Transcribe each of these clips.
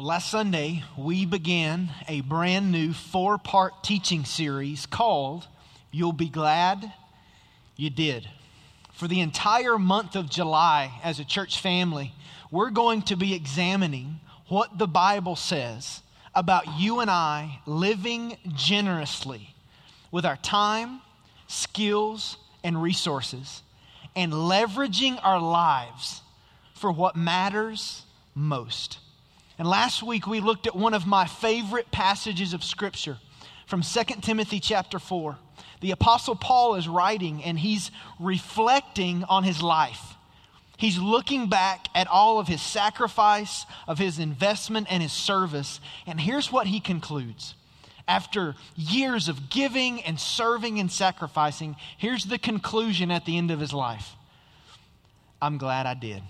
Well, last Sunday, we began a brand new four part teaching series called You'll Be Glad You Did. For the entire month of July, as a church family, we're going to be examining what the Bible says about you and I living generously with our time, skills, and resources, and leveraging our lives for what matters most. And last week we looked at one of my favorite passages of scripture from 2 Timothy chapter 4. The apostle Paul is writing and he's reflecting on his life. He's looking back at all of his sacrifice, of his investment and his service, and here's what he concludes. After years of giving and serving and sacrificing, here's the conclusion at the end of his life. I'm glad I did.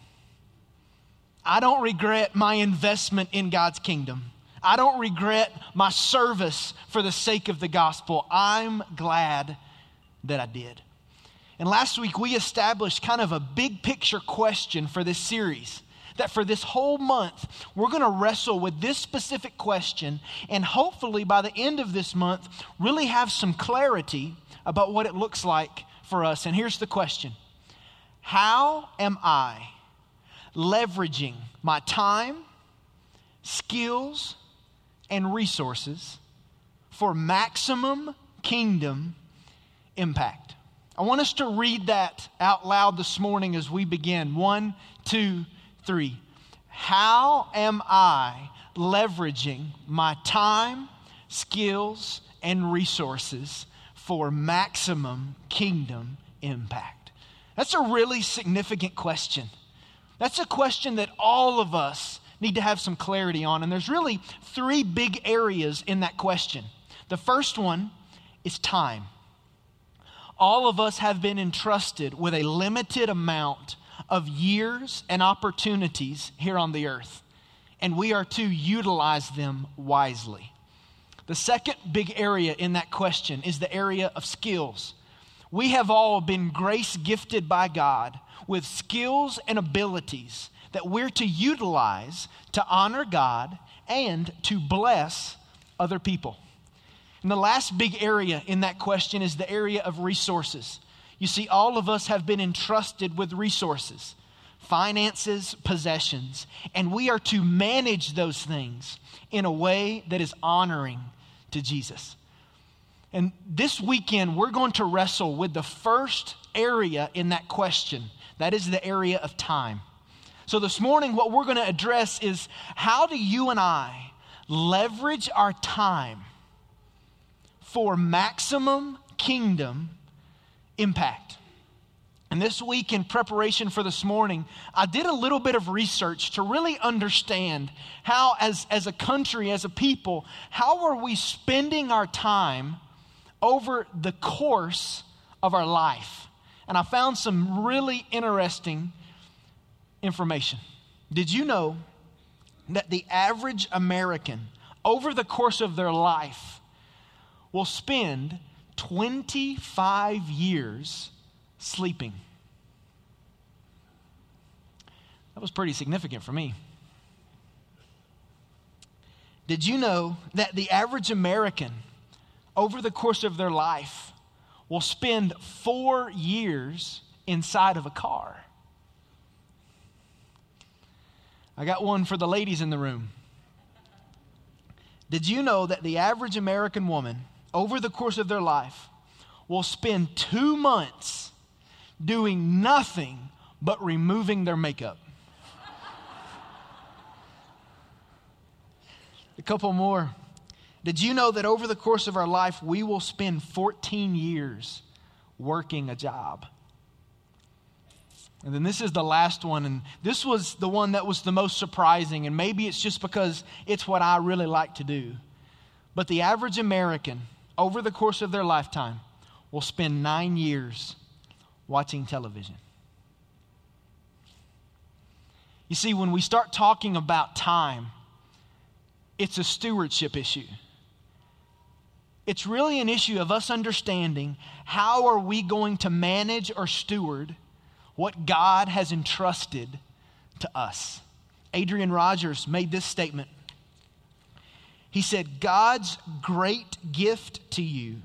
I don't regret my investment in God's kingdom. I don't regret my service for the sake of the gospel. I'm glad that I did. And last week we established kind of a big picture question for this series. That for this whole month, we're going to wrestle with this specific question, and hopefully by the end of this month, really have some clarity about what it looks like for us. And here's the question How am I leveraging my time, skills, and resources for maximum kingdom impact. I want us to read that out loud this morning as we begin. One, two, three. How am I leveraging my time, skills, and resources for maximum kingdom impact? That's a really significant question. That's a question that all of us need to have some clarity on. And there's really three big areas in that question. The first one is time. All of us have been entrusted with a limited amount of years and opportunities here on the earth, and we are to utilize them wisely. The second big area in that question is the area of skills. We have all been grace gifted by God with skills and abilities that we're to utilize to honor God and to bless other people. And the last big area in that question is the area of resources. You see, all of us have been entrusted with resources, finances, possessions, and we are to manage those things in a way that is honoring to Jesus. And this weekend, we're going to wrestle with the first area in that question that is the area of time. So, this morning, what we're going to address is how do you and I leverage our time for maximum kingdom impact? And this week, in preparation for this morning, I did a little bit of research to really understand how, as, as a country, as a people, how are we spending our time over the course of our life? And I found some really interesting information. Did you know that the average American, over the course of their life, will spend 25 years sleeping? That was pretty significant for me. Did you know that the average American, over the course of their life, will spend four years inside of a car. I got one for the ladies in the room. Did you know that the average American woman, over the course of their life, will spend two months doing nothing but removing their makeup? A couple more. Did you know that over the course of our life, we will spend 14 years working a job? And then this is the last one, and this was the one that was the most surprising, and maybe it's just because it's what I really like to do. But the average American, over the course of their lifetime, will spend nine years watching television. You see, when we start talking about time, it's a stewardship issue. It's really an issue of us understanding how are we going to manage or steward what God has entrusted to us. Adrian Rogers made this statement. He said, God's great gift to you,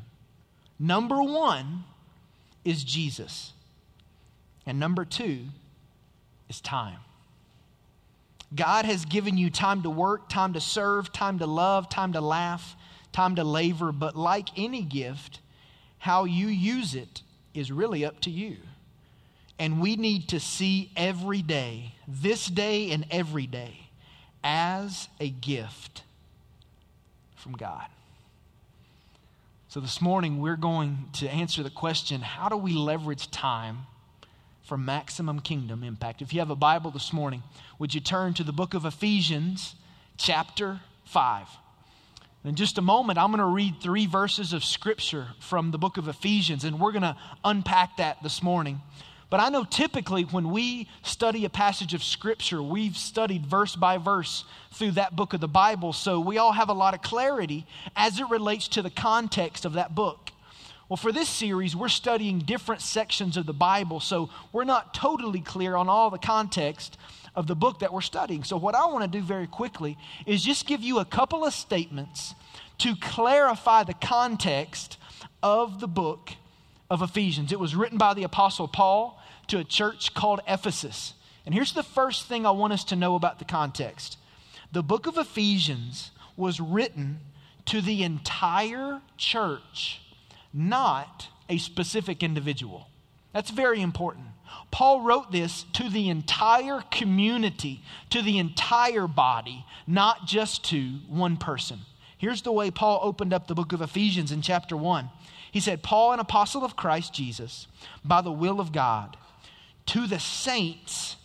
number one, is Jesus. And number two is time. God has given you time to work, time to serve, time to love, time to laugh, time to labor, but like any gift, how you use it is really up to you. And we need to see every day, this day and every day, as a gift from God. So this morning, we're going to answer the question how do we leverage time for maximum kingdom impact? If you have a Bible this morning, would you turn to the book of Ephesians, chapter 5? In just a moment, I'm going to read three verses of scripture from the book of Ephesians, and we're going to unpack that this morning. But I know typically when we study a passage of Scripture, we've studied verse by verse through that book of the Bible, so we all have a lot of clarity as it relates to the context of that book. Well, for this series, we're studying different sections of the Bible, so we're not totally clear on all the context of the book that we're studying. So, what I want to do very quickly is just give you a couple of statements to clarify the context of the book of Ephesians. It was written by the Apostle Paul to a church called Ephesus. And here's the first thing I want us to know about the context the book of Ephesians was written to the entire church, not a specific individual. That's very important. Paul wrote this to the entire community, to the entire body, not just to one person. Here's the way Paul opened up the book of Ephesians in chapter 1. He said, Paul, an apostle of Christ Jesus, by the will of God, to the saints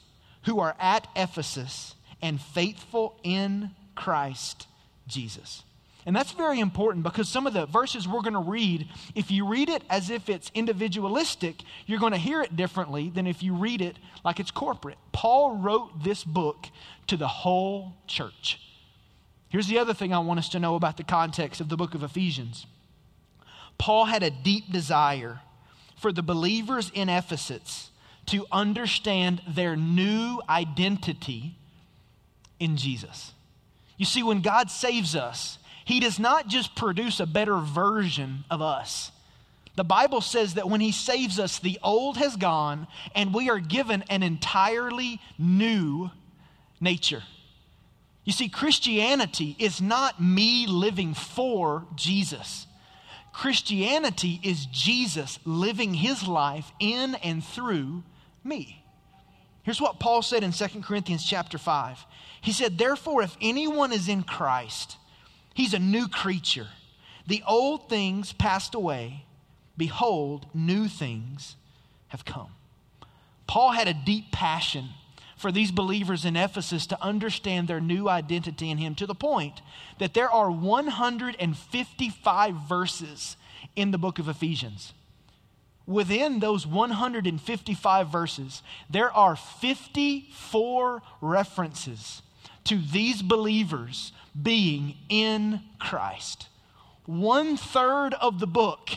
who are at Ephesus and faithful in Christ Jesus. And that's very important because some of the verses we're going to read, if you read it as if it's individualistic, you're going to hear it differently than if you read it like it's corporate. Paul wrote this book to the whole church. Here's the other thing I want us to know about the context of the book of Ephesians. Paul had a deep desire for the believers in Ephesus to understand their new identity in Jesus. You see, when God saves us, He does not just produce a better version of us. The Bible says that when He saves us, the old has gone and we are given an entirely new nature. You see, Christianity is not me living for Jesus. Christianity is Jesus living his life in and through me. Here's what Paul said in 2 Corinthians chapter 5. He said, Therefore, if anyone is in Christ, he's a new creature. The old things passed away. Behold, new things have come. Paul had a deep passion for these believers in Ephesus to understand their new identity in Him to the point that there are 155 verses in the book of Ephesians. Within those 155 verses, there are 54 references to these believers being in Christ. One third of the book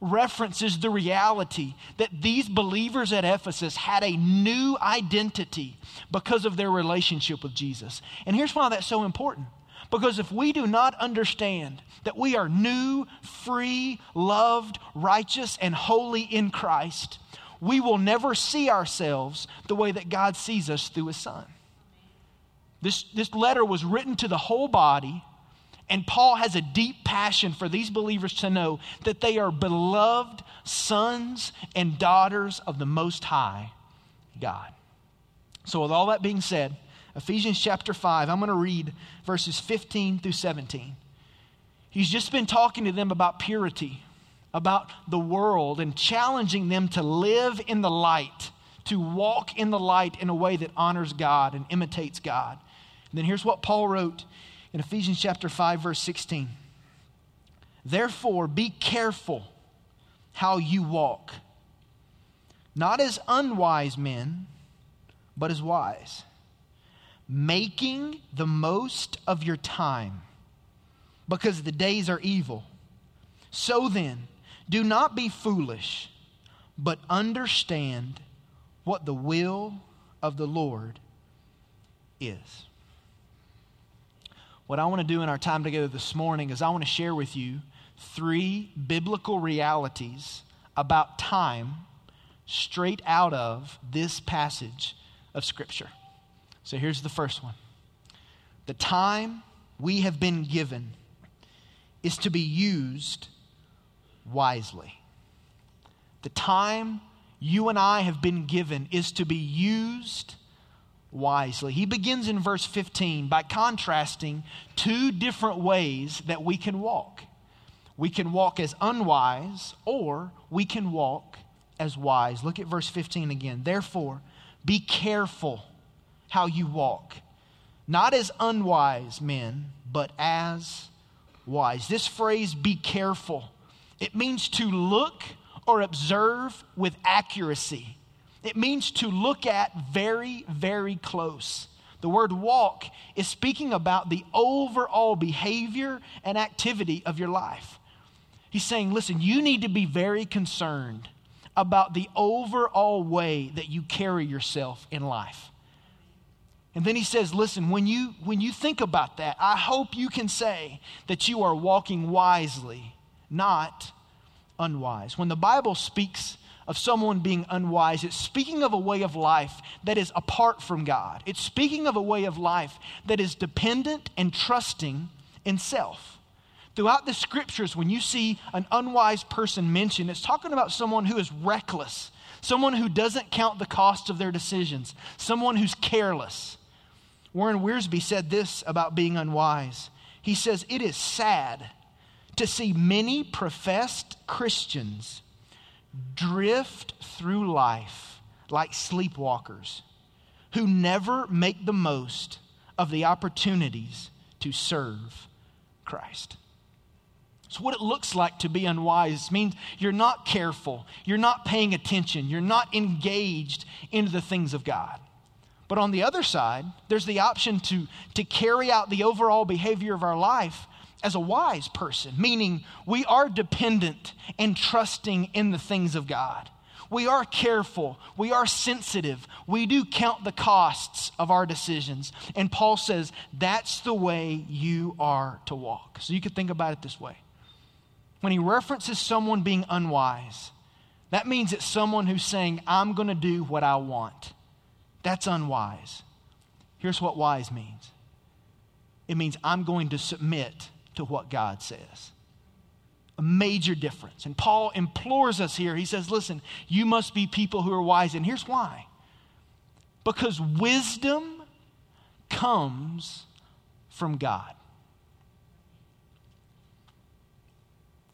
references the reality that these believers at Ephesus had a new identity because of their relationship with Jesus. And here's why that's so important. Because if we do not understand that we are new, free, loved, righteous, and holy in Christ, we will never see ourselves the way that God sees us through His Son. This, this letter was written to the whole body and Paul has a deep passion for these believers to know that they are beloved sons and daughters of the Most High God. So, with all that being said, Ephesians chapter 5, I'm going to read verses 15 through 17. He's just been talking to them about purity, about the world, and challenging them to live in the light, to walk in the light in a way that honors God and imitates God. Then here's what Paul wrote in Ephesians chapter 5 verse 16. Therefore be careful how you walk, not as unwise men, but as wise, making the most of your time, because the days are evil. So then, do not be foolish, but understand what the will of the Lord is. What I want to do in our time together this morning is I want to share with you three biblical realities about time straight out of this passage of Scripture. So here's the first one The time we have been given is to be used wisely. The time you and I have been given is to be used wisely. He begins in verse 15 by contrasting two different ways that we can walk. We can walk as unwise, or we can walk as wise. Look at verse 15 again. Therefore, be careful how you walk, not as unwise men, but as wise. This phrase, be careful, it means to look or observe with accuracy. It means to look at very, very close. The word walk is speaking about the overall behavior and activity of your life. He's saying, listen, you need to be very concerned about the overall way that you carry yourself in life. And then he says, listen, when you, when you think about that, I hope you can say that you are walking wisely, not unwise. When the Bible speaks of someone being unwise, it's speaking of a way of life that is apart from God. It's speaking of a way of life that is dependent and trusting in self. Throughout the scriptures, when you see an unwise person mentioned, it's talking about someone who is reckless, someone who doesn't count the cost of their decisions, someone who's careless. Warren Wiersbe said this about being unwise. He says, It is sad to see many professed Christians drift through life like sleepwalkers who never make the most of the opportunities to serve Christ. So, what it looks like to be unwise means you're not careful, you're not paying attention, you're not engaged into the things of God. But on the other side, there's the option to, to carry out the overall behavior of our life as a wise person, meaning we are dependent and trusting in the things of God. We are careful. We are sensitive. We do count the costs of our decisions. And Paul says that's the way you are to walk. So you could think about it this way when he references someone being unwise, that means it's someone who's saying, I'm going to do what I want. That's unwise. Here's what wise means it means I'm going to submit to what God says. A major difference. And Paul implores us here. He says, Listen, you must be people who are wise. And here's why because wisdom comes from God.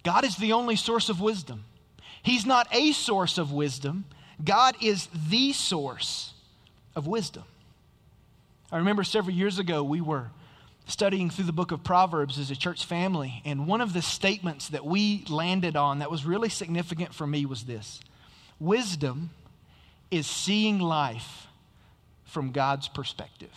God is the only source of wisdom. He's not a source of wisdom, God is the source of wisdom. I remember several years ago, we were studying through the book of Proverbs as a church family, and one of the statements that we landed on that was really significant for me was this Wisdom is seeing life from God's perspective.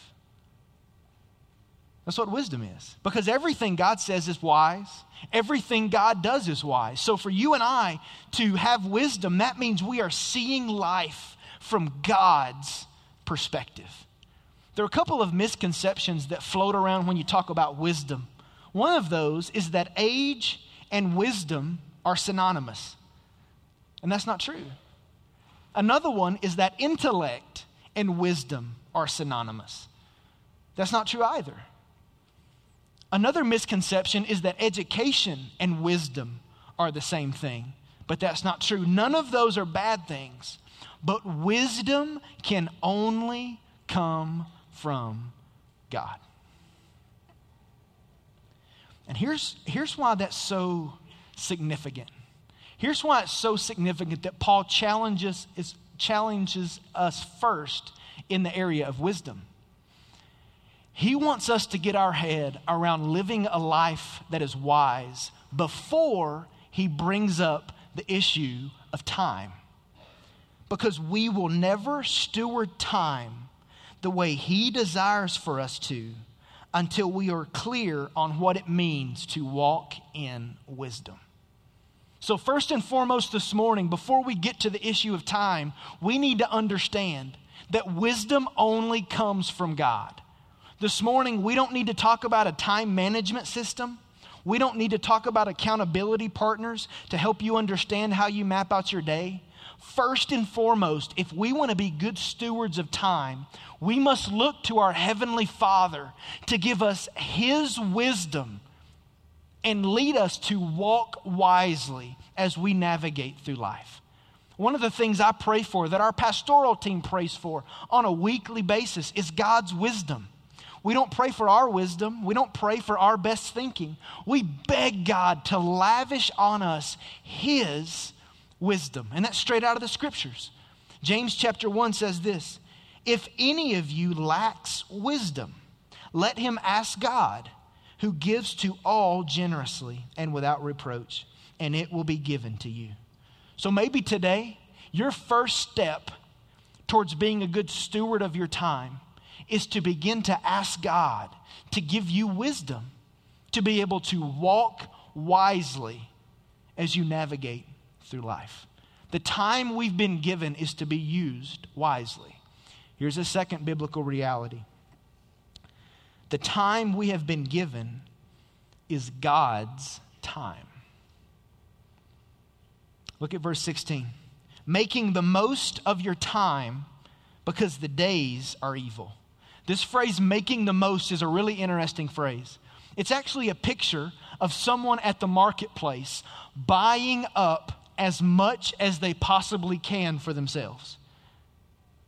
That's what wisdom is. Because everything God says is wise, everything God does is wise. So for you and I to have wisdom, that means we are seeing life from God's perspective. There are a couple of misconceptions that float around when you talk about wisdom. One of those is that age and wisdom are synonymous, and that's not true. Another one is that intellect and wisdom are synonymous. That's not true either. Another misconception is that education and wisdom are the same thing, but that's not true. None of those are bad things, but wisdom can only come from God. And here's, here's why that's so significant. Here's why it's so significant that Paul challenges, is, challenges us first in the area of wisdom. He wants us to get our head around living a life that is wise before he brings up the issue of time. Because we will never steward time the way he desires for us to until we are clear on what it means to walk in wisdom. So, first and foremost, this morning, before we get to the issue of time, we need to understand that wisdom only comes from God. This morning, we don't need to talk about a time management system. We don't need to talk about accountability partners to help you understand how you map out your day. First and foremost, if we want to be good stewards of time, we must look to our Heavenly Father to give us His wisdom and lead us to walk wisely as we navigate through life. One of the things I pray for, that our pastoral team prays for on a weekly basis, is God's wisdom. We don't pray for our wisdom. We don't pray for our best thinking. We beg God to lavish on us His wisdom. And that's straight out of the scriptures. James chapter 1 says this If any of you lacks wisdom, let him ask God, who gives to all generously and without reproach, and it will be given to you. So maybe today, your first step towards being a good steward of your time is to begin to ask God to give you wisdom to be able to walk wisely as you navigate through life. The time we've been given is to be used wisely. Here's a second biblical reality the time we have been given is God's time. Look at verse 16. Making the most of your time because the days are evil. This phrase, making the most, is a really interesting phrase. It's actually a picture of someone at the marketplace buying up as much as they possibly can for themselves.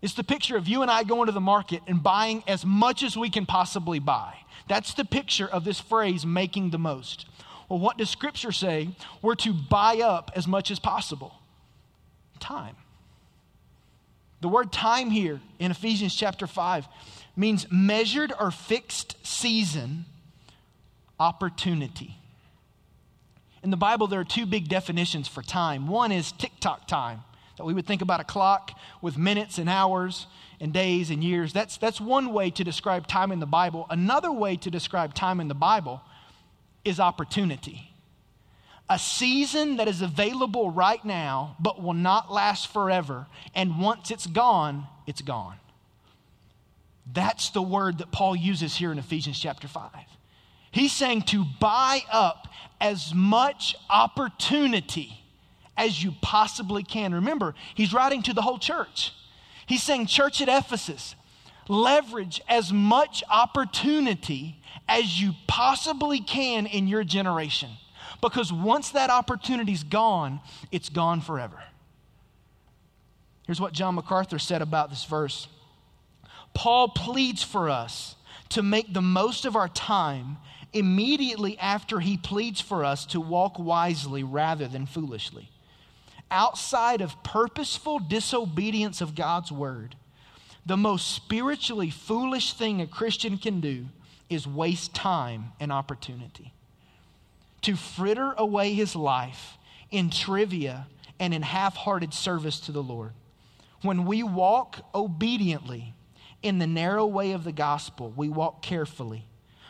It's the picture of you and I going to the market and buying as much as we can possibly buy. That's the picture of this phrase, making the most. Well, what does Scripture say? We're to buy up as much as possible time. The word time here in Ephesians chapter 5 means measured or fixed season opportunity. In the Bible, there are two big definitions for time. One is tick tock time, that we would think about a clock with minutes and hours and days and years. That's, that's one way to describe time in the Bible. Another way to describe time in the Bible is opportunity. A season that is available right now, but will not last forever. And once it's gone, it's gone. That's the word that Paul uses here in Ephesians chapter 5. He's saying to buy up as much opportunity as you possibly can. Remember, he's writing to the whole church. He's saying, Church at Ephesus, leverage as much opportunity as you possibly can in your generation. Because once that opportunity's gone, it's gone forever. Here's what John MacArthur said about this verse Paul pleads for us to make the most of our time immediately after he pleads for us to walk wisely rather than foolishly. Outside of purposeful disobedience of God's word, the most spiritually foolish thing a Christian can do is waste time and opportunity. To fritter away his life in trivia and in half hearted service to the Lord. When we walk obediently in the narrow way of the gospel, we walk carefully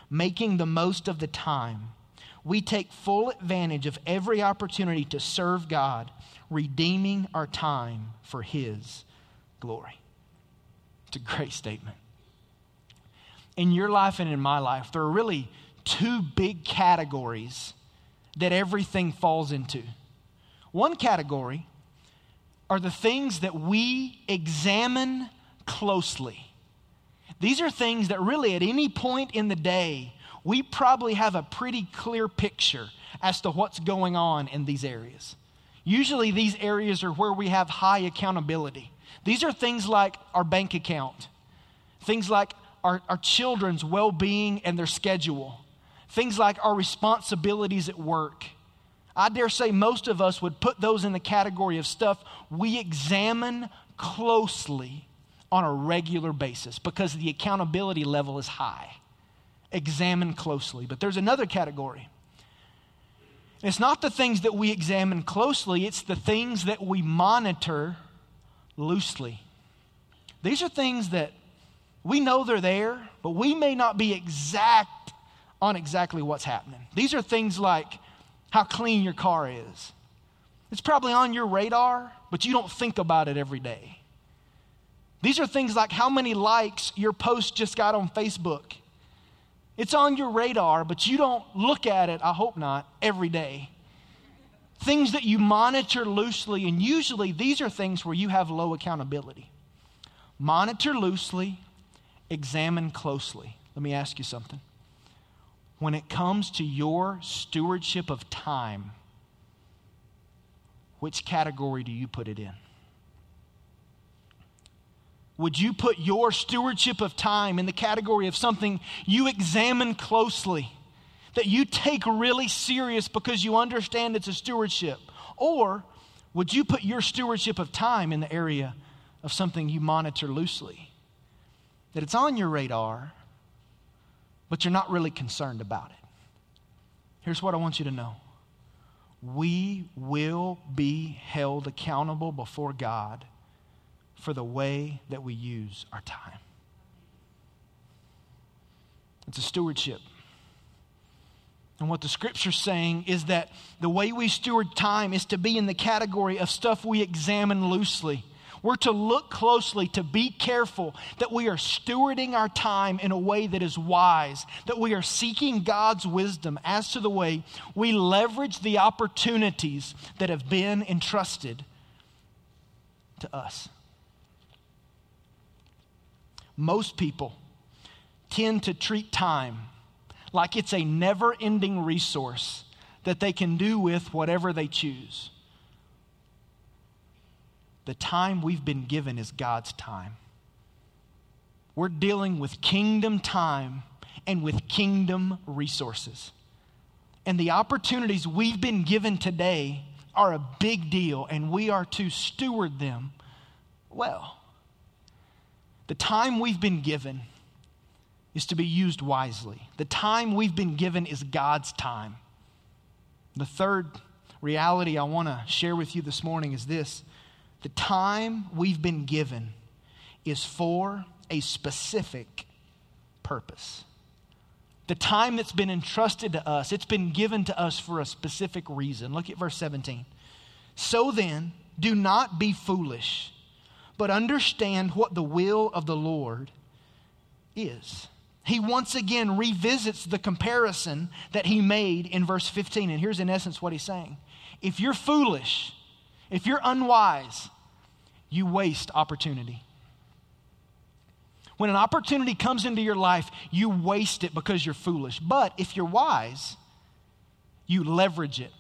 making the most of the time. We take full advantage of every opportunity to serve God, redeeming our time for His glory. It's a great statement. In your life and in my life, there are really two big categories that everything falls into. One category are the things that we examine closely. These are things that really, at any point in the day, we probably have a pretty clear picture as to what's going on in these areas. Usually, these areas are where we have high accountability. These are things like our bank account, things like our, our children's well being and their schedule, things like our responsibilities at work. I dare say most of us would put those in the category of stuff we examine closely on a regular basis because the accountability level is high. Examine closely. But there's another category. It's not the things that we examine closely, it's the things that we monitor loosely. These are things that we know they're there, but we may not be exact on exactly what's happening. These are things like how clean your car is. It's probably on your radar, but you don't think about it every day. These are things like how many likes your post just got on Facebook. It's on your radar, but you don't look at it, I hope not, every day. Things that you monitor loosely, and usually these are things where you have low accountability. Monitor loosely, examine closely. Let me ask you something. When it comes to your stewardship of time, which category do you put it in? Would you put your stewardship of time in the category of something you examine closely, that you take really serious because you understand it's a stewardship? Or would you put your stewardship of time in the area of something you monitor loosely? That it's on your radar, but you're not really concerned about it. Here's what I want you to know we will be held accountable before God for the way that we use our time. It's a stewardship. And what the scripture's saying is that the way we steward time is to be in the category of stuff we examine loosely. We're to look closely, to be careful that we are stewarding our time in a way that is wise, that we are seeking God's wisdom as to the way we leverage the opportunities that have been entrusted to us most people tend to treat time like it's a never ending resource that they can do with whatever they choose. The time we've been given is God's time. We're dealing with kingdom time and with kingdom resources. And the opportunities we've been given today are a big deal, and we are to steward them well. The time we've been given is to be used wisely. The time we've been given is God's time. The third reality I want to share with you this morning is this the time we've been given is for a specific purpose. The time that's been entrusted to us, it's been given to us for a specific reason. Look at verse 17. So then, do not be foolish but understand what the will of the Lord is. He once again revisits the comparison that he made in verse 15. And here's in essence what he's saying If you're foolish, if you're unwise, you waste opportunity. When an opportunity comes into your life, you waste it because you're foolish. But if you're wise, you leverage it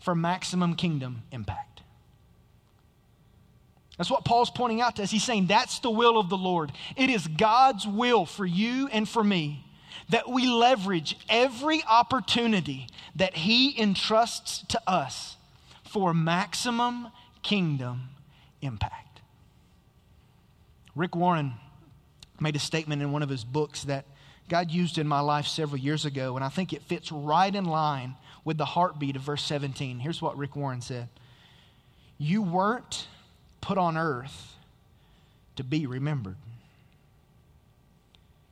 for maximum kingdom impact. That's what Paul's pointing out to us. He's saying that's the will of the Lord. It is God's will for you and for me that we leverage every opportunity that He entrusts to us for maximum kingdom impact. Rick Warren made a statement in one of his books that God used in my life several years ago, and I think it fits right in line with the heartbeat of verse 17. Here's what Rick Warren said You weren't put on earth to be remembered.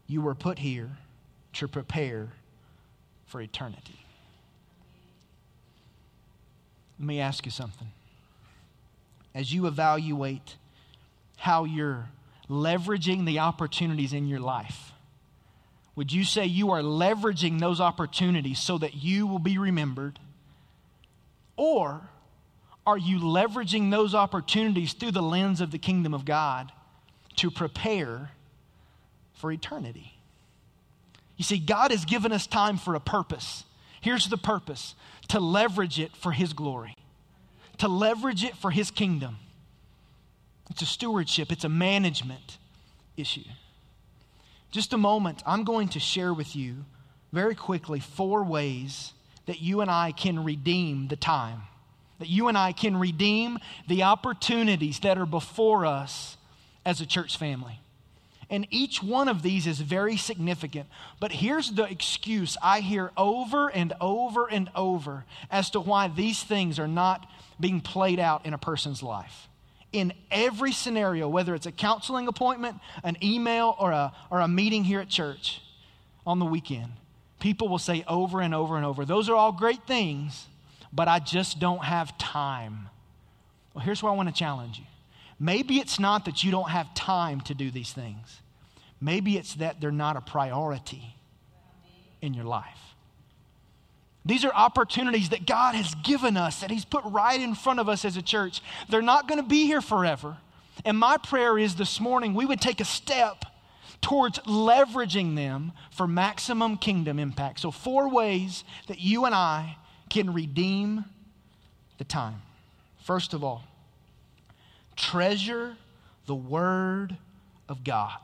You were put here to prepare for eternity. Let me ask you something. As you evaluate how you're leveraging the opportunities in your life, would you say you are leveraging those opportunities so that you will be remembered? Or are you leveraging those opportunities through the lens of the kingdom of God to prepare for eternity? You see, God has given us time for a purpose. Here's the purpose to leverage it for His glory, to leverage it for His kingdom. It's a stewardship, it's a management issue. Just a moment, I'm going to share with you very quickly four ways that you and I can redeem the time that you and I can redeem the opportunities that are before us as a church family. And each one of these is very significant. But here's the excuse I hear over and over and over as to why these things are not being played out in a person's life. In every scenario, whether it's a counseling appointment, an email, or a, or a meeting here at church on the weekend, people will say over and over and over, those are all great things, but I just don't have time. Well, here's where I want to challenge you. Maybe it's not that you don't have time to do these things, maybe it's that they're not a priority in your life. These are opportunities that God has given us, that He's put right in front of us as a church. They're not going to be here forever. And my prayer is this morning we would take a step towards leveraging them for maximum kingdom impact. So, four ways that you and I can redeem the time. First of all, treasure the Word of God.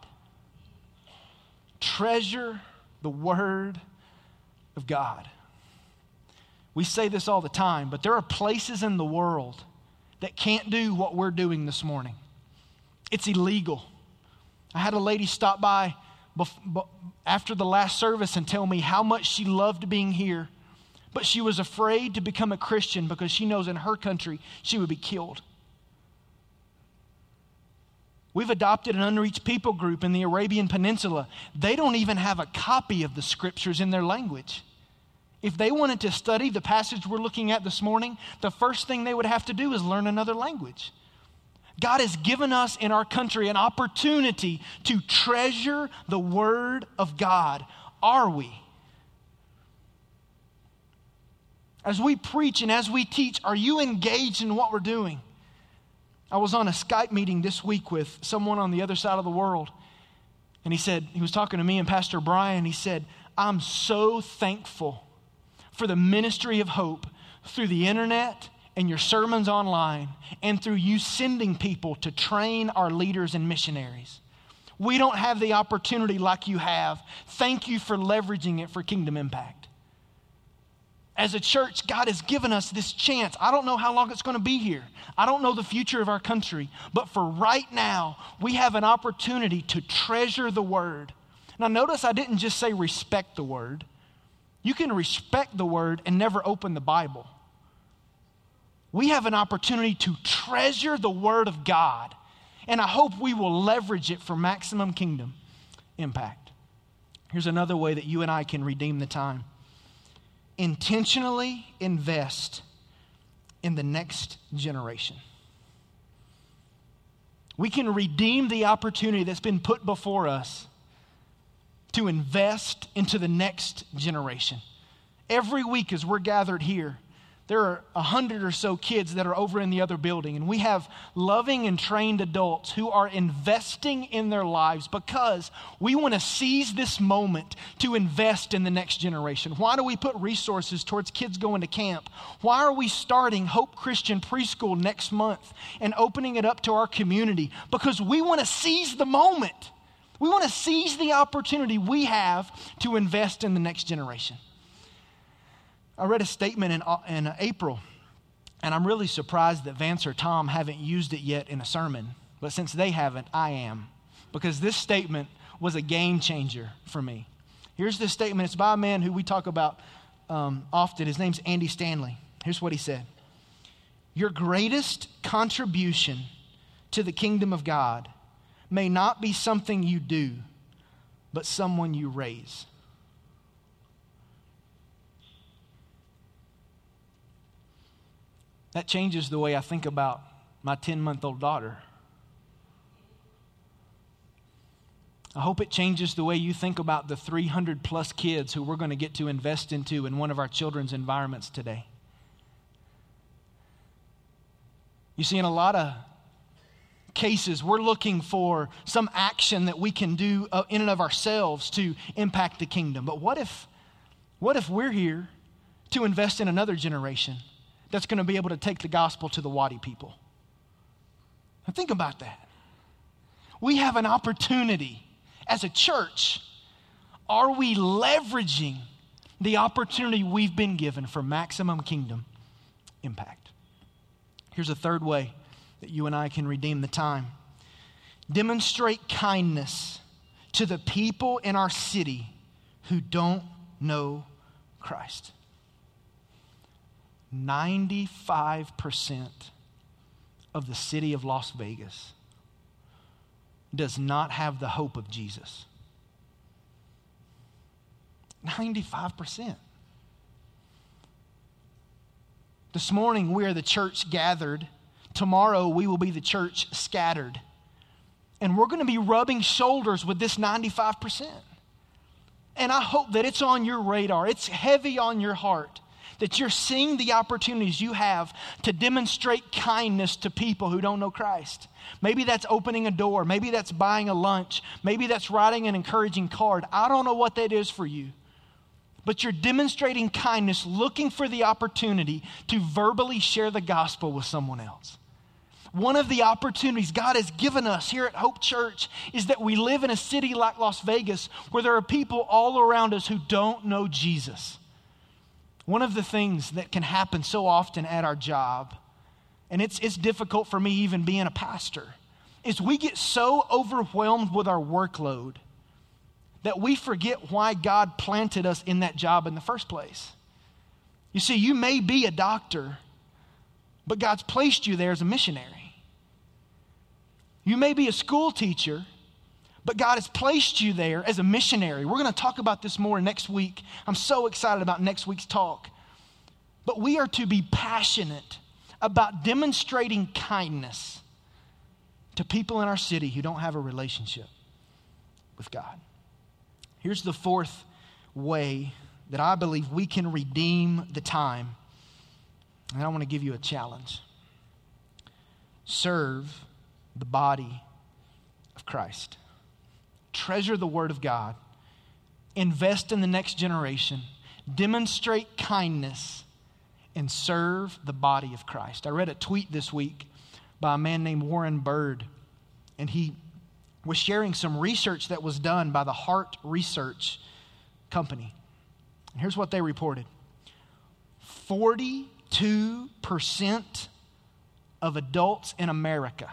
Treasure the Word of God. We say this all the time, but there are places in the world that can't do what we're doing this morning. It's illegal. I had a lady stop by after the last service and tell me how much she loved being here, but she was afraid to become a Christian because she knows in her country she would be killed. We've adopted an unreached people group in the Arabian Peninsula. They don't even have a copy of the scriptures in their language. If they wanted to study the passage we're looking at this morning, the first thing they would have to do is learn another language. God has given us in our country an opportunity to treasure the Word of God. Are we? As we preach and as we teach, are you engaged in what we're doing? I was on a Skype meeting this week with someone on the other side of the world. And he said, he was talking to me and Pastor Brian. He said, I'm so thankful for the ministry of hope through the internet and your sermons online and through you sending people to train our leaders and missionaries. We don't have the opportunity like you have. Thank you for leveraging it for kingdom impact. As a church, God has given us this chance. I don't know how long it's going to be here. I don't know the future of our country. But for right now, we have an opportunity to treasure the word. Now, notice I didn't just say respect the word. You can respect the word and never open the Bible we have an opportunity to treasure the Word of God. And I hope we will leverage it for maximum kingdom impact. Here's another way that you and I can redeem the time intentionally invest in the next generation. We can redeem the opportunity that's been put before us to invest into the next generation. Every week, as we're gathered here, there are a hundred or so kids that are over in the other building, and we have loving and trained adults who are investing in their lives because we want to seize this moment to invest in the next generation. Why do we put resources towards kids going to camp? Why are we starting Hope Christian Preschool next month and opening it up to our community? Because we want to seize the moment. We want to seize the opportunity we have to invest in the next generation. I read a statement in, uh, in April, and I'm really surprised that Vance or Tom haven't used it yet in a sermon. But since they haven't, I am. Because this statement was a game changer for me. Here's this statement. It's by a man who we talk about um, often. His name's Andy Stanley. Here's what he said Your greatest contribution to the kingdom of God may not be something you do, but someone you raise. That changes the way I think about my 10 month old daughter. I hope it changes the way you think about the 300 plus kids who we're going to get to invest into in one of our children's environments today. You see, in a lot of cases, we're looking for some action that we can do uh, in and of ourselves to impact the kingdom. But what if, what if we're here to invest in another generation? That's going to be able to take the gospel to the Wadi people. Now, think about that. We have an opportunity as a church. Are we leveraging the opportunity we've been given for maximum kingdom impact? Here's a third way that you and I can redeem the time demonstrate kindness to the people in our city who don't know Christ. 95% of the city of Las Vegas does not have the hope of Jesus. 95%. This morning we are the church gathered. Tomorrow we will be the church scattered. And we're going to be rubbing shoulders with this 95%. And I hope that it's on your radar, it's heavy on your heart, that you're seeing the opportunities you have to demonstrate kindness to people who don't know Christ. Maybe that's opening a door, maybe that's buying a lunch, maybe that's writing an encouraging card. I don't know what that is for you. But you're demonstrating kindness, looking for the opportunity to verbally share the gospel with someone else. One of the opportunities God has given us here at Hope Church is that we live in a city like Las Vegas where there are people all around us who don't know Jesus. One of the things that can happen so often at our job, and it's, it's difficult for me even being a pastor, is we get so overwhelmed with our workload that we forget why God planted us in that job in the first place. You see, you may be a doctor, but God's placed you there as a missionary. You may be a school teacher, but God has placed you there as a missionary. We're going to talk about this more next week. I'm so excited about next week's talk. But we are to be passionate about demonstrating kindness to people in our city who don't have a relationship with God. Here's the fourth way that I believe we can redeem the time. And I want to give you a challenge serve the body of Christ. Treasure the Word of God. Invest in the next generation. Demonstrate kindness and serve the body of Christ. I read a tweet this week by a man named Warren Bird, and he was sharing some research that was done by the Hart Research Company. And here's what they reported 42% of adults in America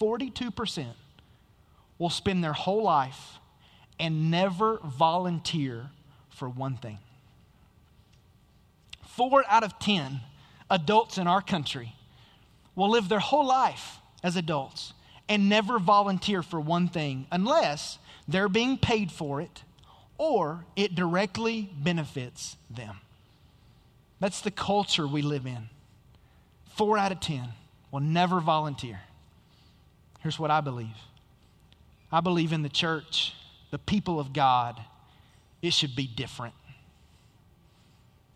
42% will spend their whole life and never volunteer for one thing. Four out of 10 adults in our country will live their whole life as adults and never volunteer for one thing unless they're being paid for it or it directly benefits them. That's the culture we live in. Four out of 10 will never volunteer. Here's what I believe I believe in the church, the people of God, it should be different.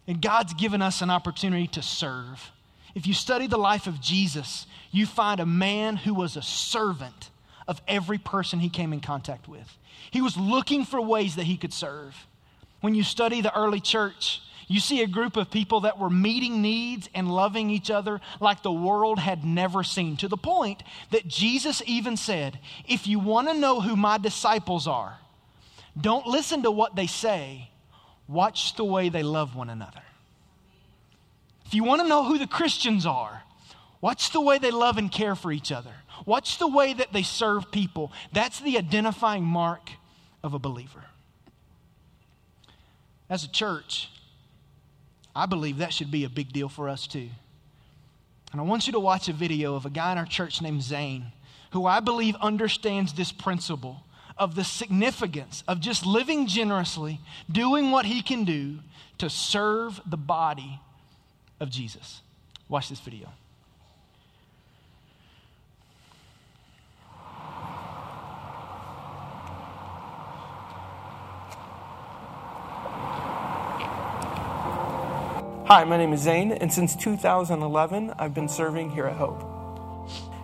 And God's given us an opportunity to serve. If you study the life of Jesus, you find a man who was a servant of every person he came in contact with. He was looking for ways that he could serve. When you study the early church, you see a group of people that were meeting needs and loving each other like the world had never seen, to the point that Jesus even said, If you want to know who my disciples are, don't listen to what they say, watch the way they love one another. If you want to know who the Christians are, watch the way they love and care for each other. Watch the way that they serve people. That's the identifying mark of a believer. As a church, I believe that should be a big deal for us too. And I want you to watch a video of a guy in our church named Zane, who I believe understands this principle of the significance of just living generously, doing what he can do to serve the body of Jesus. Watch this video. Hi, my name is Zane, and since 2011, I've been serving here at Hope.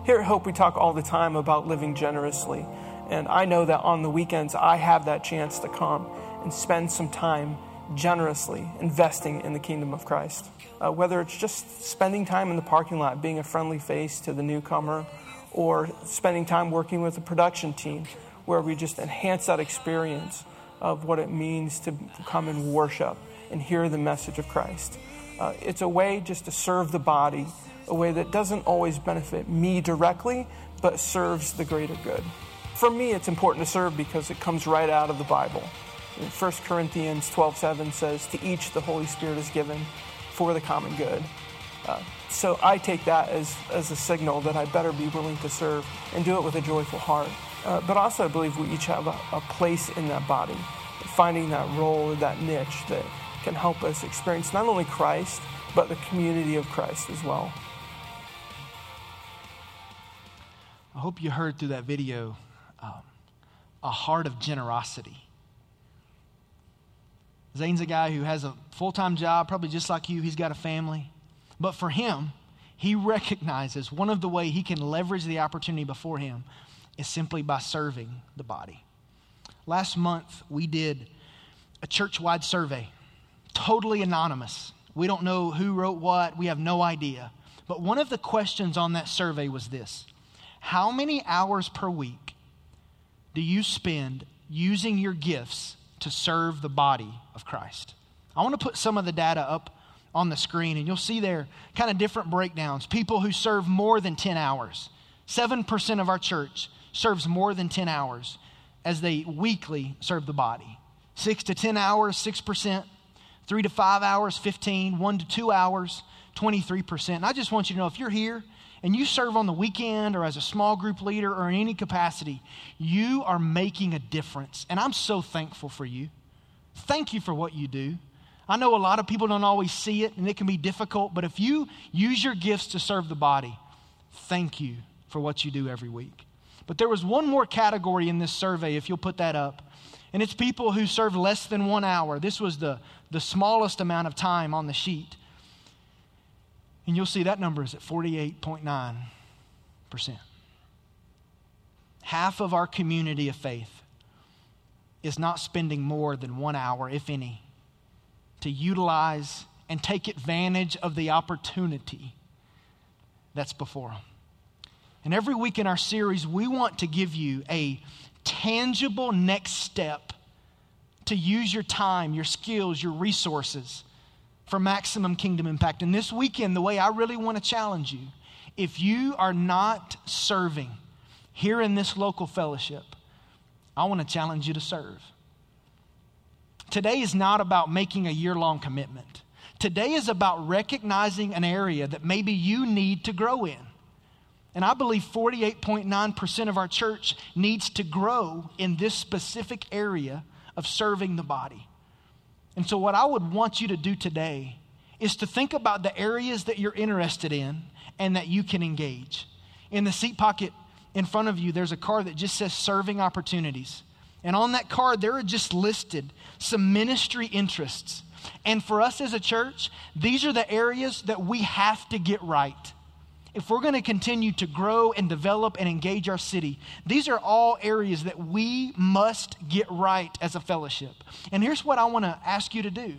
Here at Hope, we talk all the time about living generously, and I know that on the weekends, I have that chance to come and spend some time generously investing in the kingdom of Christ. Uh, whether it's just spending time in the parking lot, being a friendly face to the newcomer, or spending time working with the production team, where we just enhance that experience of what it means to come and worship and hear the message of Christ. Uh, it's a way just to serve the body, a way that doesn't always benefit me directly, but serves the greater good. For me, it's important to serve because it comes right out of the Bible. 1 Corinthians 12:7 says, "To each the Holy Spirit is given for the common good." Uh, so I take that as, as a signal that I better be willing to serve and do it with a joyful heart. Uh, but also, I believe we each have a, a place in that body, finding that role or that niche that can help us experience not only Christ, but the community of Christ as well. I hope you heard through that video um, a heart of generosity. Zane's a guy who has a full time job, probably just like you. He's got a family. But for him, he recognizes one of the way he can leverage the opportunity before him is simply by serving the body. Last month, we did a church wide survey, totally anonymous. We don't know who wrote what, we have no idea. But one of the questions on that survey was this How many hours per week do you spend using your gifts to serve the body of Christ? I want to put some of the data up on the screen, and you'll see there kind of different breakdowns. People who serve more than 10 hours. 7% of our church serves more than 10 hours as they weekly serve the body. 6 to 10 hours, 6%. 3 to 5 hours, 15. 1 to 2 hours, 23%. And I just want you to know if you're here and you serve on the weekend or as a small group leader or in any capacity, you are making a difference. And I'm so thankful for you. Thank you for what you do. I know a lot of people don't always see it and it can be difficult, but if you use your gifts to serve the body, thank you for what you do every week. But there was one more category in this survey, if you'll put that up, and it's people who serve less than one hour. This was the, the smallest amount of time on the sheet. And you'll see that number is at 48.9%. Half of our community of faith is not spending more than one hour, if any, to utilize and take advantage of the opportunity that's before them. And every week in our series, we want to give you a tangible next step to use your time, your skills, your resources for maximum kingdom impact. And this weekend, the way I really want to challenge you, if you are not serving here in this local fellowship, I want to challenge you to serve. Today is not about making a year long commitment. Today is about recognizing an area that maybe you need to grow in. And I believe 48.9% of our church needs to grow in this specific area of serving the body. And so, what I would want you to do today is to think about the areas that you're interested in and that you can engage. In the seat pocket in front of you, there's a card that just says serving opportunities. And on that card, there are just listed some ministry interests. And for us as a church, these are the areas that we have to get right if we're going to continue to grow and develop and engage our city, these are all areas that we must get right as a fellowship. And here's what I want to ask you to do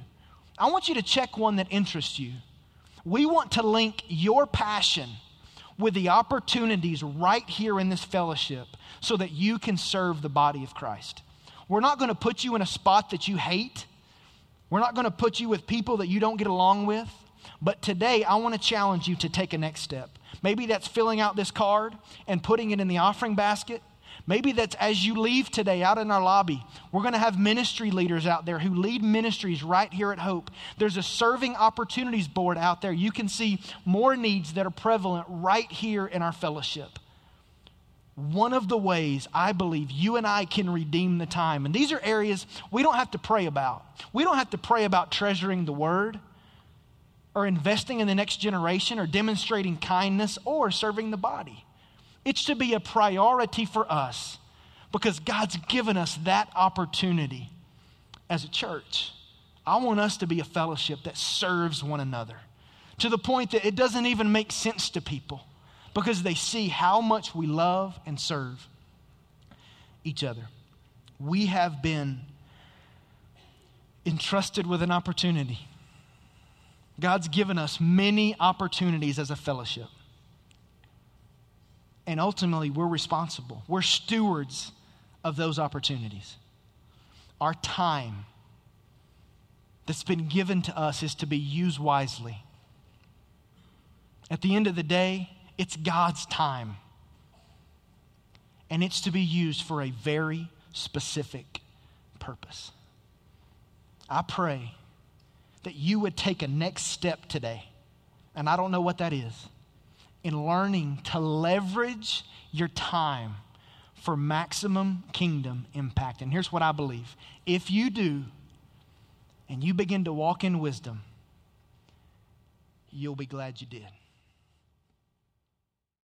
I want you to check one that interests you. We want to link your passion with the opportunities right here in this fellowship so that you can serve the body of Christ. We're not going to put you in a spot that you hate. We're not going to put you with people that you don't get along with. But today, I want to challenge you to take a next step. Maybe that's filling out this card and putting it in the offering basket. Maybe that's as you leave today out in our lobby. We're going to have ministry leaders out there who lead ministries right here at Hope. There's a serving opportunities board out there. You can see more needs that are prevalent right here in our fellowship. One of the ways I believe you and I can redeem the time, and these are areas we don't have to pray about. We don't have to pray about treasuring the word or investing in the next generation or demonstrating kindness or serving the body. It's to be a priority for us because God's given us that opportunity as a church. I want us to be a fellowship that serves one another to the point that it doesn't even make sense to people because they see how much we love and serve each other. We have been entrusted with an opportunity God's given us many opportunities as a fellowship. And ultimately, we're responsible. We're stewards of those opportunities. Our time that's been given to us is to be used wisely. At the end of the day, it's God's time. And it's to be used for a very specific purpose. I pray that you would take a next step today, and I don't know what that is, in learning to leverage your time for maximum kingdom impact. And here's what I believe if you do, and you begin to walk in wisdom, you'll be glad you did.